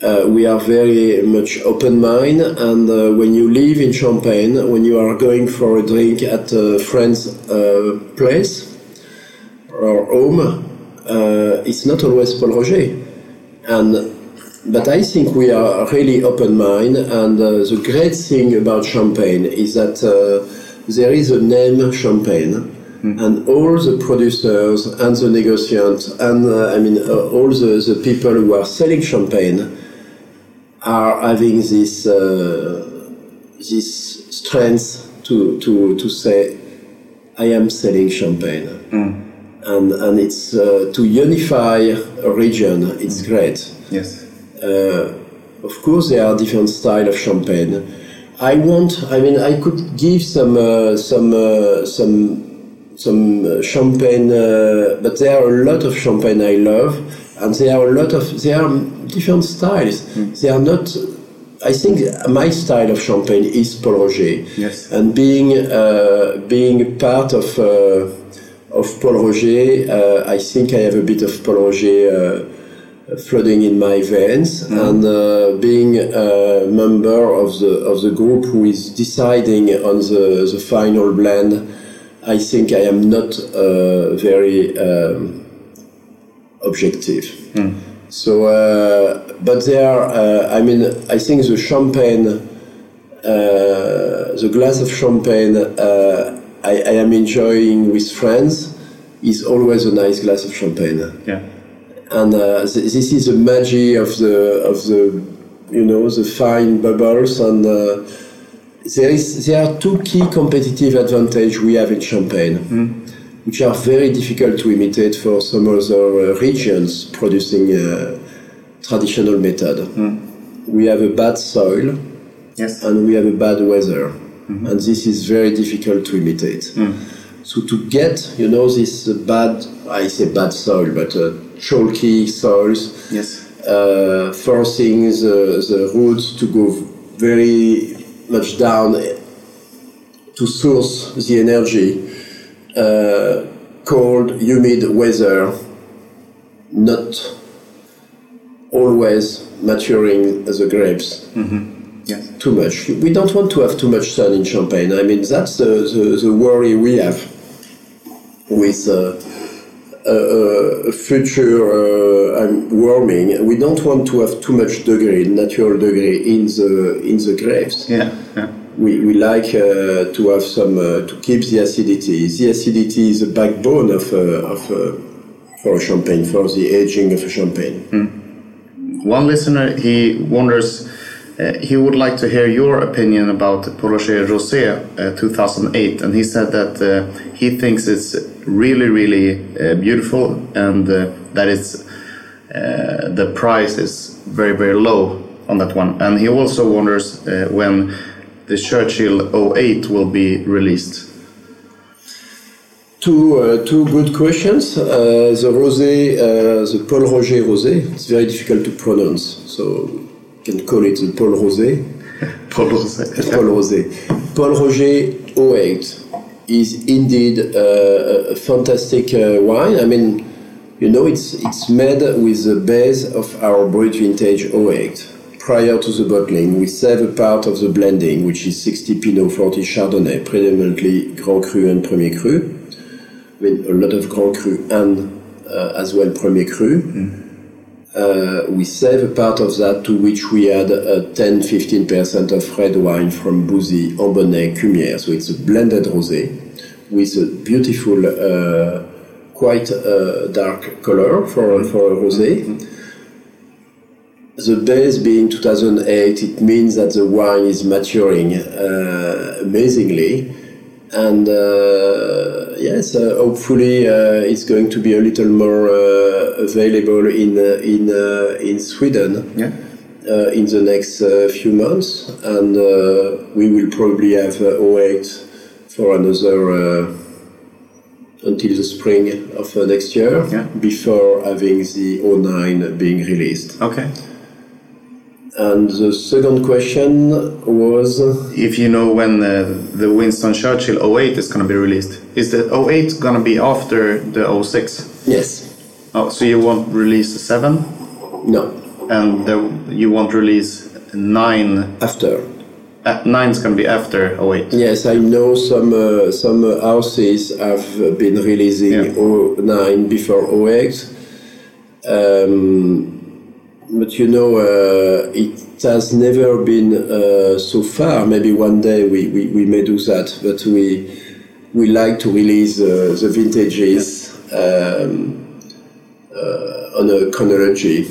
Uh, we are very much open minded, and uh, when you live in Champagne, when you are going for a drink at a friend's uh, place or home, uh, it's not always Pol Roger. And but I think we are really open-minded, and uh, the great thing about Champagne is that uh, there is a name Champagne, and all the producers and the negotiants and uh, I mean uh, all the, the people who are selling Champagne are having this uh, this strength to, to, to say I am selling Champagne, and and it's uh, to unify a region. It's great. Yes. Uh, of course, there are different style of champagne. I want. I mean, I could give some uh, some uh, some some uh, champagne, uh, but there are a lot of champagne I love, and there are a lot of there are different styles. They are not. I think my style of champagne is Pol Roger. Yes. And being uh, being part of uh, of Pol Roger, uh, I think I have a bit of Pol Roger uh, flooding in my veins, and uh, being a member of the of the group who is deciding on the the final blend. I think I am not uh, very um, objective. So, uh, but there are, uh, I mean, I think the champagne, uh, the glass of champagne uh, I, I am enjoying with friends is always a nice glass of champagne. Yeah. And uh, th- this is the magic of the, of the, you know, the fine bubbles. And uh, there is there are two key competitive advantage we have in Champagne, which are very difficult to imitate for some other uh, regions producing uh, traditional method. We have a bad soil. Yes. and we have a bad weather, and this is very difficult to imitate. So to get you know this uh, bad I say bad soil, but uh, chalky soils Yes. uh, forcing the, the roots to go very much down to source the energy. Uh, cold, humid weather, not always maturing the grapes Yes. too much. We don't want to have too much sun in Champagne. I mean, that's the, the, the worry we have with uh, a, a future uh, um, warming. We don't want to have too much degree, natural degree in the in the grapes. Yeah. Yeah. We, we like uh, to have some uh, to keep the acidity. The acidity is the backbone of uh, of uh, for champagne for the aging of a champagne. One listener he wonders. Uh, he would like to hear your opinion about Pol Roger Rosé uh, 2008, and he said that uh, he thinks it's really, really uh, beautiful, and uh, that uh, the price is very, very low on that one. And he also wonders when the Churchill 08 will be released. Two, uh, two good questions. Uh, the rosé, uh, the Pol Roger rosé, it's very difficult to pronounce, so you can call it the Pol Rosé. (laughs) Pol Rosé. Pol Rosé. Pol Roger 08 is indeed uh, a fantastic uh, wine. I mean, you know, it's it's made with the base of our Brut Vintage 08. Prior to the bottling, we save a part of the blending, which is 60 Pinot, 40 Chardonnay, predominantly Grand Cru and Premier Cru. Mean, a lot of Grand Cru and uh, as well Premier Cru. Uh, we save a part of that to which we add uh, 10-15% of red wine from Bouzy, Ambonnay, Cumière. So it's a blended rosé with a beautiful, uh, quite uh, dark color for, for a rosé. The base being 2008, it means that the wine is maturing uh, amazingly. And uh, yes, uh, hopefully uh, it's going to be a little more uh, available in uh, in uh, in Sweden Yeah. in the next uh, few months, and uh, we will probably have uh, 08 for another uh, until the spring of uh, next year Yeah. before having the 09 being released. Okay. And the second question was If you know when uh, the Winston Churchill 08 is going to be released, is the 08 going to be after the 06? yes, Oh, so you won't release the 7 no, and the, you won't release 9. after. Uh, 9 is going to be after 08. Yes, I know some uh, some houses have been releasing Yeah. 09 before 08. Um, but you know, uh, it has never been uh, so far. Maybe one day we, we, we may do that, but we we like to release uh, the vintages um, uh, on a chronology.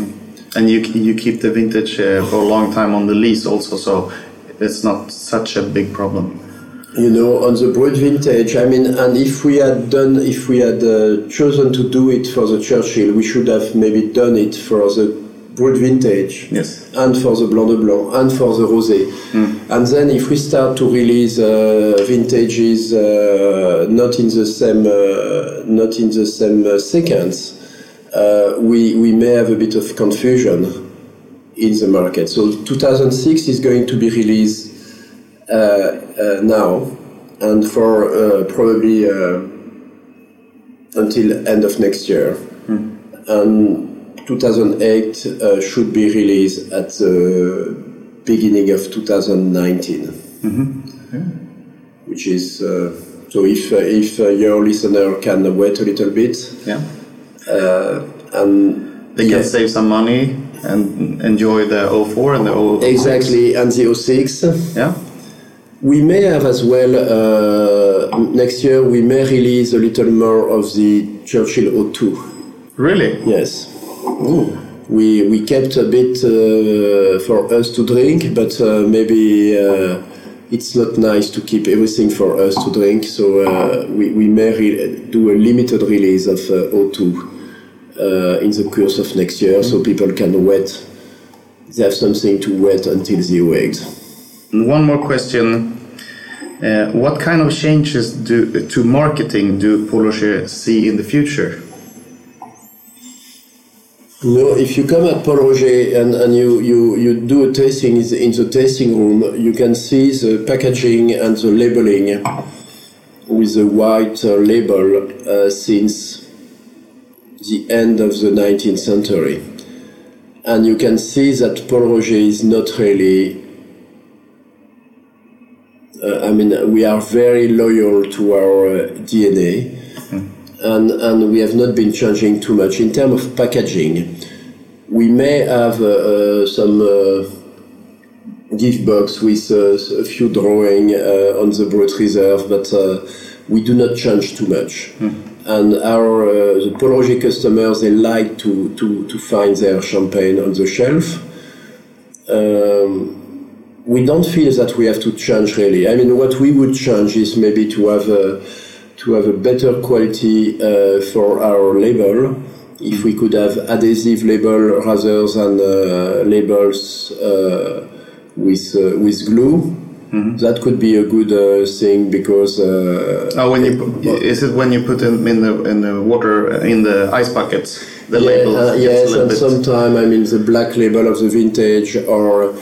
And you you keep the vintage uh, for a long time on the lees also, so it's not such a big problem. You know, on the Brut vintage, I mean, and if we had done, if we had uh, chosen to do it for the Churchill, we should have maybe done it for the Brut vintage, Yes. and for the Blanc de Blanc, and for the Rosé. And then if we start to release uh, vintages uh, not in the same, uh, not in the same uh, sequence, uh, we we may have a bit of confusion in the market. So 2006 is going to be released uh, uh, now, and for uh, probably uh, until end of next year. And 2008 uh, should be released at the beginning of 2019, which is uh, so. If uh, if uh, your listener can wait a little bit, Yeah. uh, and They yeah, can save some money and enjoy the 04 and the 06. exactly, and the 06. Yeah. We may have as well uh, next year. We may release a little more of the Churchill O2. Really? Yes, we we kept a bit uh, for us to drink, but uh, maybe uh, it's not nice to keep everything for us to drink. So we we may do a limited release of uh, O2 uh, in the course of next year, so people can wait. They have something to wait until the 08. And one more question. Uh, what kind of changes do, to marketing do Pol Roger see in the future? Know, if you come at Pol Roger and, and you, you, you do a tasting in the, tasting room, you can see the packaging and the labeling with the white uh, label uh, since the end of the 19th century. And you can see that Pol Roger is not really. Uh, I mean, we are very loyal to our uh, DNA and, and we have not been changing too much. In terms of packaging, we may have uh, uh, some uh, gift box with uh, a few drawing uh, on the Brut Reserve, but uh, we do not change too much. And our uh, the Pol Roger customers they like to, to, to find their champagne on the shelf. Um, we don't feel that we have to change really. I mean, what we would change is maybe to have a, to have a better quality uh, for our label. If we could have adhesive label rather than uh, labels uh, with uh, with glue, that could be a good uh, thing because. Uh, Oh, when you is it when you put them in the in the water uh, in the ice buckets? The Yeah, label uh, yes, and sometimes I mean the black label of the vintage or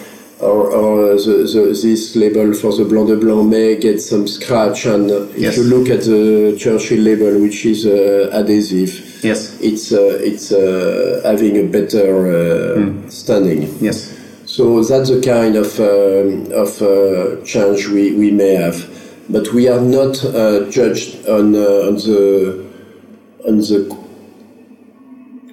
or, or the, the, this label for the Blanc de Blanc may get some scratch. And uh, if you look at the Churchill label, which is uh, adhesive, Yes. it's uh, it's uh, having a better uh, standing. Yes. So that's the kind of um, of uh, change we, we may have, but we are not uh, judged on uh, on the on the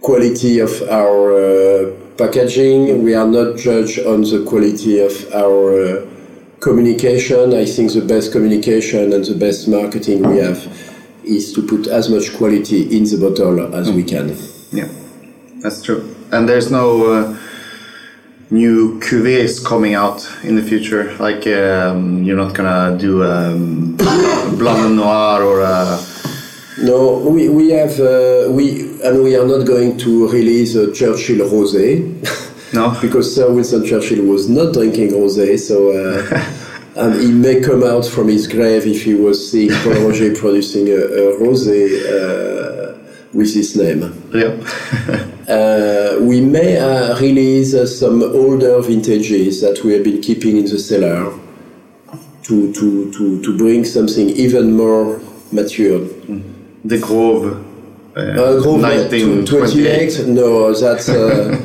quality of our uh, packaging. We are not judged on the quality of our uh, communication. I think the best communication and the best marketing we have is to put as much quality in the bottle as we can. Yeah, that's true. And there's no uh, new cuvées coming out in the future. Like um, you're not gonna do um, (coughs) Blanc Noir or uh, No, we, we have uh, we and we are not going to release a Churchill rosé (laughs) no. because Sir Winston Churchill was not drinking rosé, so uh, (laughs) and he may come out from his grave if he was seeing Pol Roger producing a, a rosé uh, with his name. Yeah. (laughs) Uh, we may uh, release uh, some older vintages that we have been keeping in the cellar to to to, to bring something even more matured. The Grove. Uh, Uh, Grove, uh, 1928. 28? No, that's. Uh,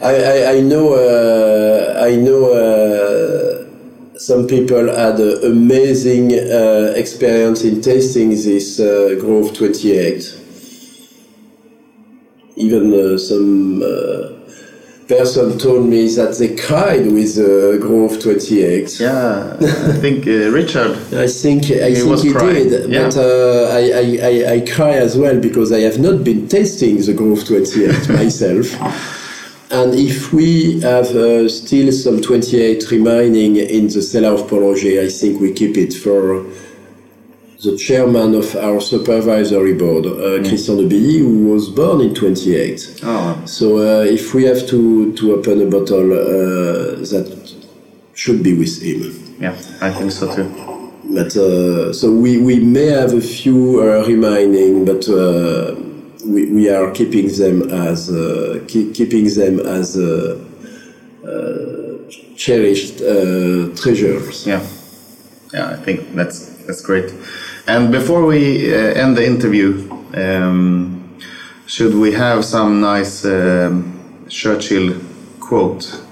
I, I, I know. Uh, I know. Uh, some people had amazing uh, experience in tasting this uh, Grove 28. Even uh, some person told me that they cried with uh, Grove 28. Yeah, I (laughs) think uh, Richard. I think I He think he crying, did, yeah. but uh, I, I, I, I cry as well because I have not been tasting the Grove 28 (laughs) myself. And if we have uh, still some 28 remaining in the cellar of Pol Roger, I think we keep it for the chairman of our supervisory board, uh, Christian de Billy, who was born in 28. Oh, So uh, if we have to, to open a bottle, uh, that should be with him. yeah, I think so too. But uh, so we, we may have a few uh, remaining, but uh, we, we are keeping them as uh, keep, keeping them as uh, uh, cherished uh, treasures. Yeah, yeah, I think that's that's great. And before we uh, end the interview, um, should we have some nice um, Churchill quote?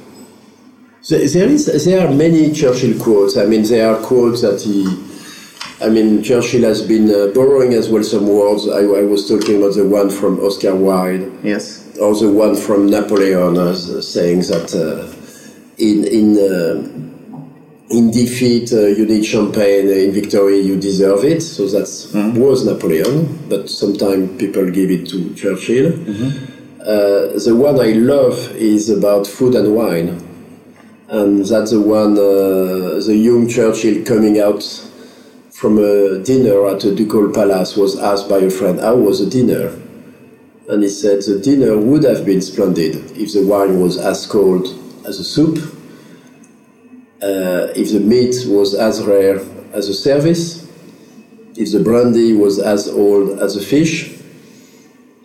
There, there is there are many Churchill quotes. I mean, there are quotes that he. I mean, Churchill has been uh, borrowing as well some words. I, I was talking about the one from Oscar Wilde. Yes. or the one from Napoleon as uh, saying that uh, in in uh, in defeat uh, you need champagne, in victory you deserve it. So that was Napoleon, but sometimes people give it to Churchill. Uh, the one I love is about food and wine, and that's the one uh, the young Churchill coming out from a dinner at a ducal palace was asked by a friend, "How was the dinner?" And he said the dinner would have been splendid if the wine was as cold as the soup, uh, if the meat was as rare as the service, if the brandy was as old as the fish,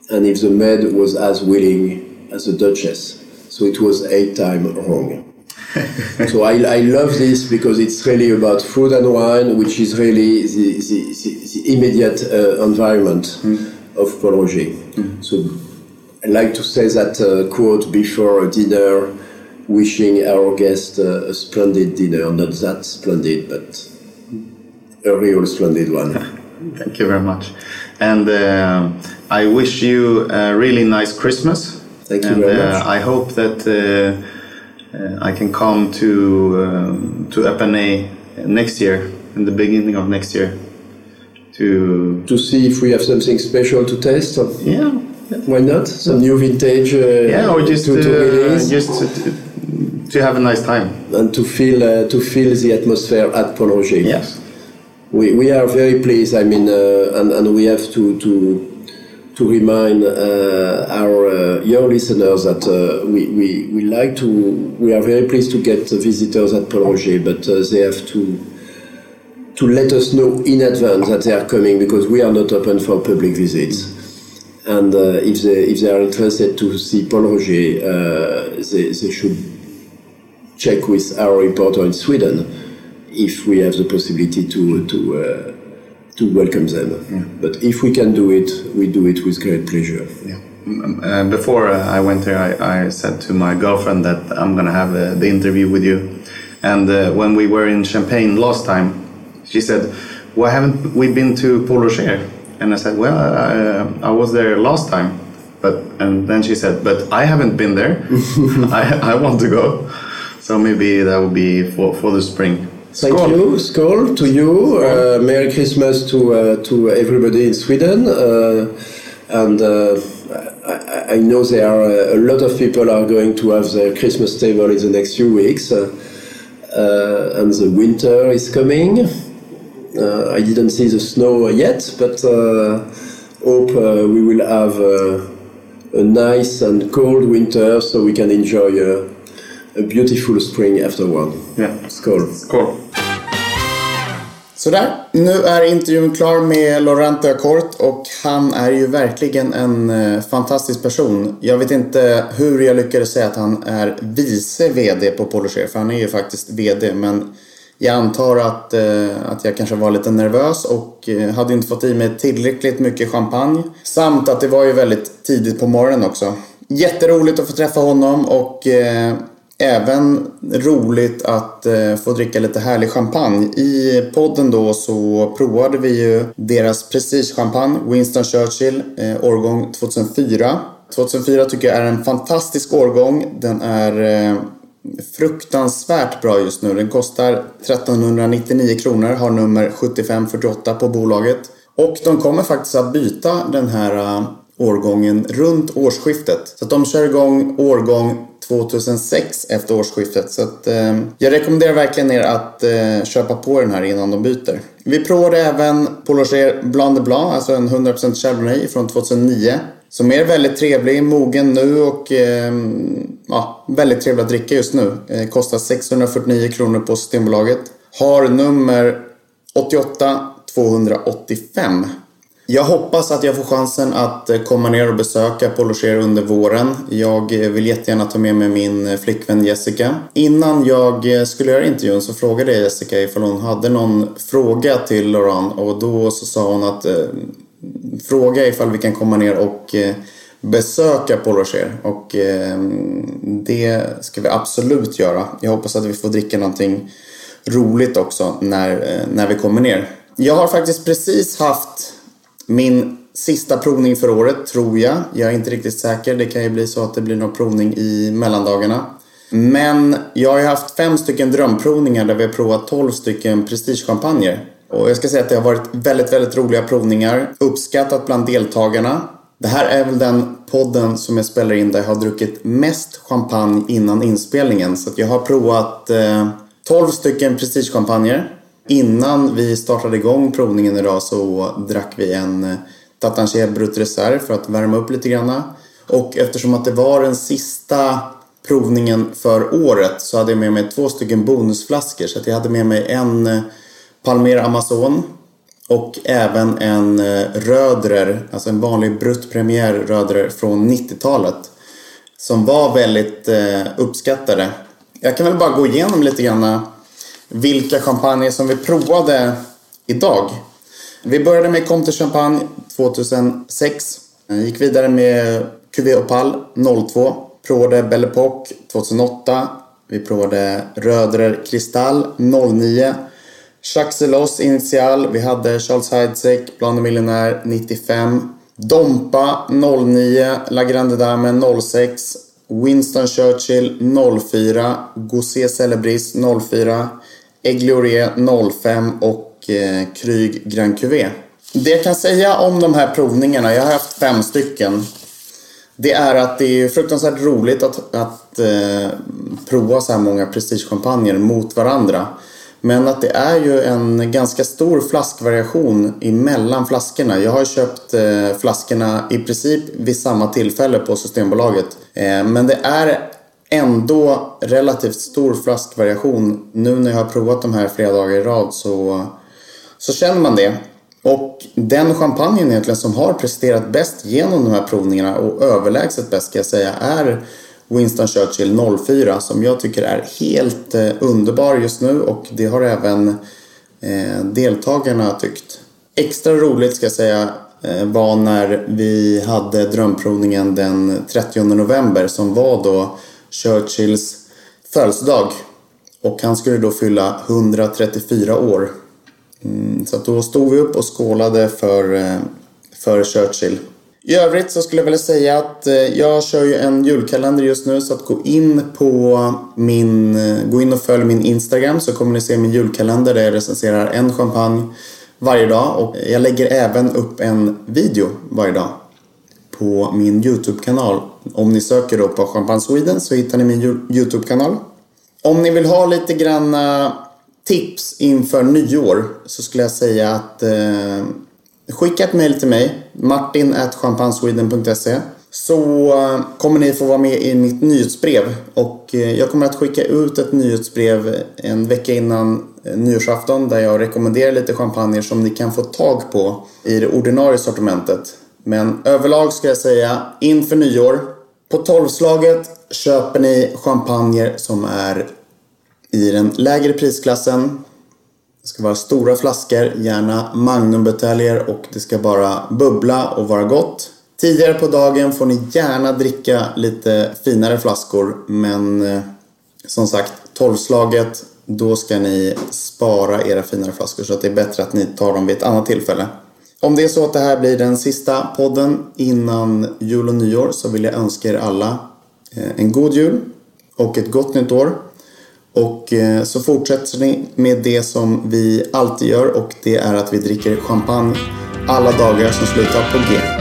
and if the maid was as willing as the duchess. So it was eight times wrong. (laughs) so I, I love this because it's really about food and wine, which is really the, the, the, the immediate uh, environment of Pol Roger. So I like to say that uh, quote before a dinner, wishing our guest uh, a splendid dinner, not that splendid, but a real splendid one. (laughs) Thank you very much. And um I wish you a really nice Christmas. Thank you and, very uh, much. I hope that uh, uh, I can come to um, to Épernay next year, in the beginning of next year, to To see if we have something special to taste. yeah, Why not? Some new vintage. Uh, yeah, or just to, to uh, just to, to have a nice time. and to feel uh, to feel the atmosphere at Pol Roger. Yes. We, we are very pleased. I mean, uh, and, and we have to to to remind uh, our uh, your listeners that uh, we, we, we like to we are very pleased to get visitors at Pol Roger, but uh, they have to to let us know in advance that they are coming because we are not open for public visits. And uh, if they if they are interested to see Pol Roger, uh, they, they should check with our reporter in Sweden if we have the possibility to to uh, to welcome them. But if we can do it, we do it with great pleasure. Uh, before uh, I went there, I, I said to my girlfriend that I'm gonna have uh, the interview with you. And uh, when we were in Champagne last time, she said, "Why haven't we been to Pol Roger?" And I said, "Well, I, I was there last time." But and then she said, "But I haven't been there. (laughs) (laughs) I, I want to go." So maybe that will be for, for the spring. Thank Skål. you, Skål to you. Uh, Merry Christmas to uh, to everybody in Sweden. Uh, and uh, I, I know there are uh, a lot of people are going to have their Christmas table in the next few weeks. Uh, uh, and the winter is coming. Uh, I didn't see the snow yet, but uh, hope uh, we will have uh, a nice and cold winter so we can enjoy uh, a beautiful spring afterward. Yeah. Skål. Skål. Sådär, nu är intervjun klar med Laurent Acort och han är ju verkligen en eh, fantastisk person. Jag vet inte hur jag lyckades säga att han är vice VD på Polocher, för han är ju faktiskt VD, men jag antar att, eh, att jag kanske var lite nervös och eh, hade inte fått i mig tillräckligt mycket champagne. Samt att det var ju väldigt tidigt på morgonen också. Jätteroligt att få träffa honom och Även roligt att eh, få dricka lite härlig champagne. I podden då så provade vi ju deras prestigechampagne Winston Churchill, eh, årgång 2004. 2004 tycker jag är en fantastisk årgång. Den är eh, fruktansvärt bra just nu. Den kostar 1399 kronor, har nummer 7548 på bolaget. Och de kommer faktiskt att byta den här årgången runt årsskiftet. Så att de kör igång årgång 2006 efter årsskiftet. Så att, eh, jag rekommenderar verkligen er att eh, köpa på den här innan de byter. Vi provade även Polocher Blanc de Blanc, alltså en 100% Chardonnay från 2009. Som är väldigt trevlig, mogen nu och eh, ja, väldigt trevlig att dricka just nu. Eh, kostar 649 kronor på Systembolaget. Har nummer 88 285. Jag hoppas att jag får chansen att eh, komma ner och besöka Polocher under våren. Jag eh, vill jättegärna ta med mig min eh, flickvän Jessica. Innan jag skulle göra intervjun så frågade jag Jessica ifall hon hade någon fråga till Laurent och då så sa hon att fråga ifall vi kan komma ner och eh, besöka Polocher och eh, det ska vi absolut göra. Jag hoppas att vi får dricka någonting roligt också när, eh, när vi kommer ner. Jag har faktiskt precis haft min sista provning för året, tror jag. Jag är inte riktigt säker. Det kan ju bli så att det blir någon provning i mellandagarna. Men jag har ju haft fem stycken drömprovningar där vi har provat 12 stycken prestigechampagner. Och jag ska säga att det har varit väldigt, väldigt roliga provningar. Uppskattat bland deltagarna. Det här är väl den podden som jag spelar in där jag har druckit mest champagne innan inspelningen. Så jag har provat eh, 12 stycken prestigechampagner. Innan vi startade igång provningen idag så drack vi en eh, Tatanché Brut Reserve för att värma upp lite grann. Och eftersom att det var den sista provningen för året så hade jag med mig två stycken bonusflaskor. Så att jag hade med mig en eh, Palmer Amazon och även en eh, Rödrer, alltså en vanlig Brut Premier Rödrer från 90-talet. Som var väldigt eh, uppskattade. Jag kan väl bara gå igenom lite grann vilka champagne som vi provade idag. Vi började med Comte Champagne 2006. Eh, gick vidare med Cuvée Opal 02. Provade Belle Epoque 2008. Vi provade Rödrer Kristall 09. Chaxelos initial. Vi hade Charles Heidsieck, Bland de Millionär 95. Dompa 09. La Grande Dame 06. Winston Churchill 04. Gosé Celebris 04. Eglorie 05 och eh, Kryg Grand Cuvée. Det jag kan säga om de här provningarna, jag har haft fem stycken. Det är att det är fruktansvärt roligt att, att eh, prova så här många prestigechampagner mot varandra. Men att det är ju en ganska stor flaskvariation emellan flaskorna. Jag har köpt eh, flaskorna i princip vid samma tillfälle på Systembolaget. Eh, men det är ändå relativt stor flaskvariation. Nu när jag har provat de här flera dagar i rad så, så känner man det. Och den champagnen egentligen som har presterat bäst genom de här provningarna och överlägset bäst ska jag säga är Winston Churchill 04 som jag tycker är helt eh, underbar just nu och det har även eh, deltagarna tyckt. Extra roligt ska jag säga eh, var när vi hade drömprovningen den 30 november som var då Churchills födelsedag. Och han skulle då fylla 134 år. Mm, så då stod vi upp och skålade för, eh, för Churchill. I övrigt så skulle jag vilja säga att eh, jag kör ju en julkalender just nu så att gå in på min, eh, gå in och följ min Instagram så kommer ni se min julkalender där jag recenserar en champagne varje dag och jag lägger även upp en video varje dag på min Youtube-kanal. Om ni söker då på Champagne Sweden så hittar ni min Youtube-kanal. Om ni vill ha lite grann tips inför nyår så skulle jag säga att eh, Skicka ett mail till mig, martin.champagnesweden.se så eh, kommer ni få vara med i mitt nyhetsbrev. Och eh, jag kommer att skicka ut ett nyhetsbrev en vecka innan eh, nyårsafton där jag rekommenderar lite champagner som ni kan få tag på i det ordinarie sortimentet. Men överlag ska jag säga inför nyår. På tolvslaget köper ni champagner som är i den lägre prisklassen det ska vara stora flaskor, gärna magnumbuteljer och det ska bara bubbla och vara gott. Tidigare på dagen får ni gärna dricka lite finare flaskor men eh, som sagt, tolvslaget då ska ni spara era finare flaskor så att det är bättre att ni tar dem vid ett annat tillfälle. Om det är så att det här blir den sista podden innan jul och nyår så vill jag önska er alla eh, en god jul och ett gott nytt år. Och eh, så fortsätter ni med det som vi alltid gör och det är att vi dricker champagne alla dagar som slutar på G.